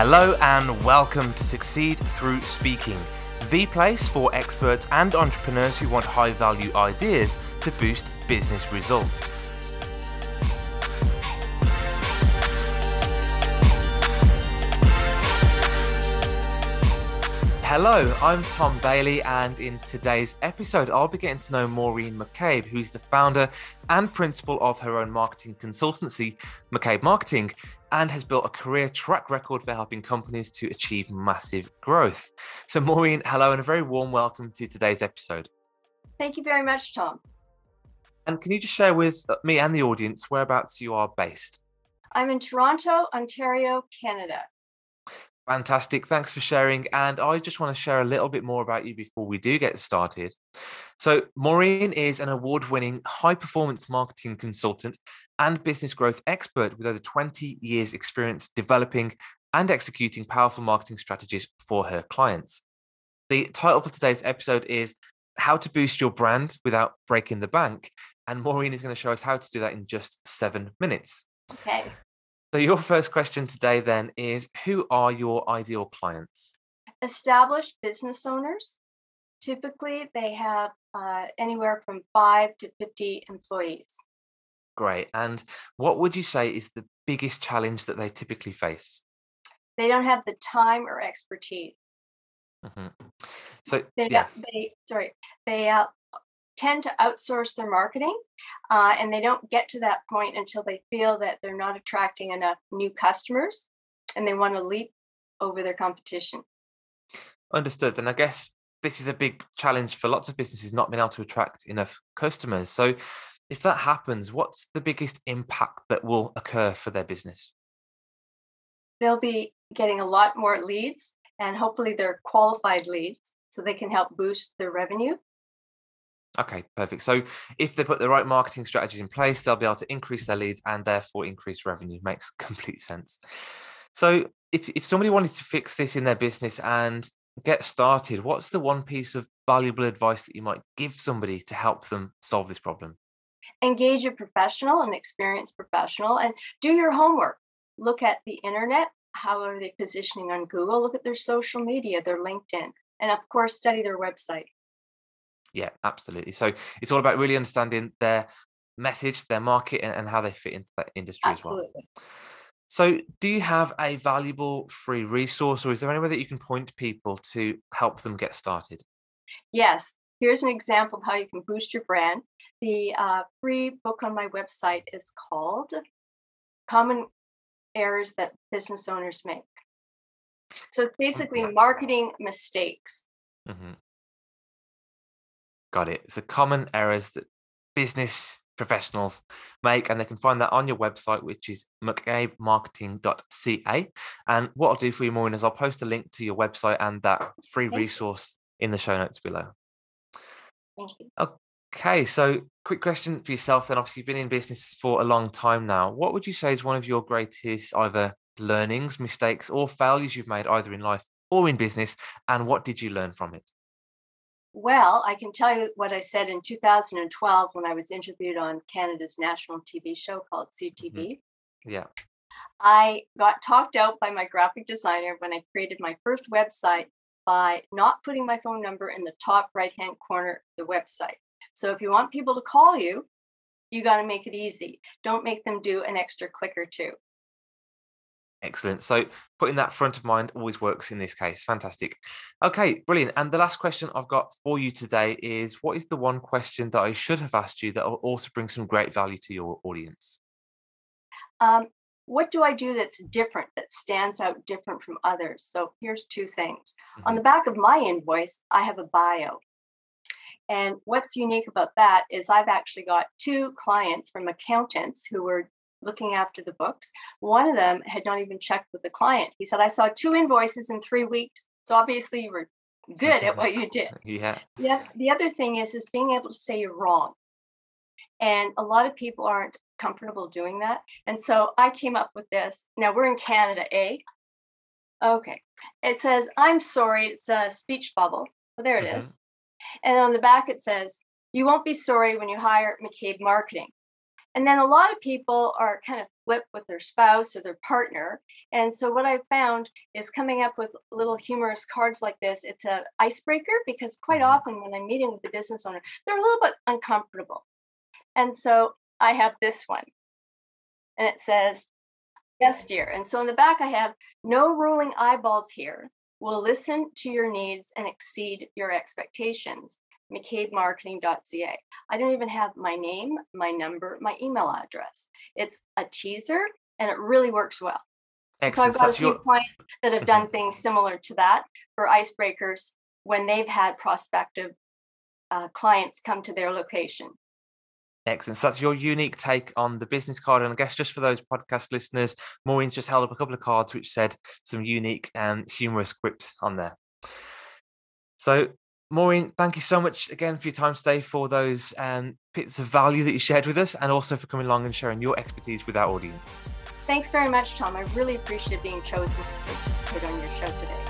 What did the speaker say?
Hello and welcome to Succeed Through Speaking, the place for experts and entrepreneurs who want high value ideas to boost business results. Hello, I'm Tom Bailey, and in today's episode, I'll be getting to know Maureen McCabe, who's the founder and principal of her own marketing consultancy, McCabe Marketing, and has built a career track record for helping companies to achieve massive growth. So, Maureen, hello, and a very warm welcome to today's episode. Thank you very much, Tom. And can you just share with uh, me and the audience whereabouts you are based? I'm in Toronto, Ontario, Canada. Fantastic. Thanks for sharing. And I just want to share a little bit more about you before we do get started. So, Maureen is an award winning high performance marketing consultant and business growth expert with over 20 years' experience developing and executing powerful marketing strategies for her clients. The title for today's episode is How to Boost Your Brand Without Breaking the Bank. And Maureen is going to show us how to do that in just seven minutes. Okay. So, your first question today then is Who are your ideal clients? Established business owners. Typically, they have uh, anywhere from five to 50 employees. Great. And what would you say is the biggest challenge that they typically face? They don't have the time or expertise. Mm-hmm. So, They, yeah. they sorry, they uh, tend to outsource their marketing uh, and they don't get to that point until they feel that they're not attracting enough new customers and they want to leap over their competition. Understood. And I guess this is a big challenge for lots of businesses not being able to attract enough customers. So, if that happens, what's the biggest impact that will occur for their business? They'll be getting a lot more leads and hopefully they're qualified leads so they can help boost their revenue. Okay, perfect. So, if they put the right marketing strategies in place, they'll be able to increase their leads and therefore increase revenue. Makes complete sense. So, if, if somebody wanted to fix this in their business and get started, what's the one piece of valuable advice that you might give somebody to help them solve this problem? Engage a professional, an experienced professional, and do your homework. Look at the internet. How are they positioning on Google? Look at their social media, their LinkedIn, and of course, study their website. Yeah, absolutely. So it's all about really understanding their message, their market, and, and how they fit into that industry Absolutely. as well. So, do you have a valuable free resource, or is there any way that you can point people to help them get started? Yes, here's an example of how you can boost your brand. The uh, free book on my website is called Common Errors That Business Owners Make. So it's basically marketing mistakes. hmm Got it. So, common errors that business professionals make, and they can find that on your website, which is mccabemarketing.ca. And what I'll do for you, Maureen, is I'll post a link to your website and that free Thank you. resource in the show notes below. Thank you. Okay, so quick question for yourself then. Obviously, you've been in business for a long time now. What would you say is one of your greatest either learnings, mistakes, or failures you've made either in life or in business? And what did you learn from it? Well, I can tell you what I said in 2012 when I was interviewed on Canada's national TV show called mm-hmm. CTV. Yeah. I got talked out by my graphic designer when I created my first website by not putting my phone number in the top right hand corner of the website. So if you want people to call you, you got to make it easy. Don't make them do an extra click or two. Excellent. So putting that front of mind always works in this case. Fantastic. Okay, brilliant. And the last question I've got for you today is what is the one question that I should have asked you that will also bring some great value to your audience? Um, what do I do that's different, that stands out different from others? So here's two things. On the back of my invoice, I have a bio. And what's unique about that is I've actually got two clients from accountants who were looking after the books. One of them had not even checked with the client. He said, I saw two invoices in three weeks. So obviously you were good at what you did. Yeah. Yeah. The other thing is is being able to say you're wrong. And a lot of people aren't comfortable doing that. And so I came up with this. Now we're in Canada, eh? Okay. It says, I'm sorry, it's a speech bubble. Well, there it is. Mhm. And on the back it says, You won't be sorry when you hire McCabe Marketing. And then a lot of people are kind of flip with their spouse or their partner. And so what I've found is coming up with little humorous cards like this. It's a icebreaker because quite mm-hmm. often when I'm meeting with the business owner, they're a little bit uncomfortable. And so I have this one. And it says, Yes, dear. And so in the back, I have no rolling eyeballs here. We'll listen to your needs and exceed your expectations. McCabeMarketing.ca. I don't even have my name, my number, my email address. It's a teaser and it really works well. Excellent. So I've got a few your... clients that have done things similar to that for icebreakers when they've had prospective uh, clients come to their location. Excellent. So that's your unique take on the business card. And I guess just for those podcast listeners, Maureen's just held up a couple of cards which said some unique and humorous scripts on there. So, Maureen, thank you so much again for your time today, for those um, bits of value that you shared with us, and also for coming along and sharing your expertise with our audience. Thanks very much, Tom. I really appreciate being chosen to participate on your show today.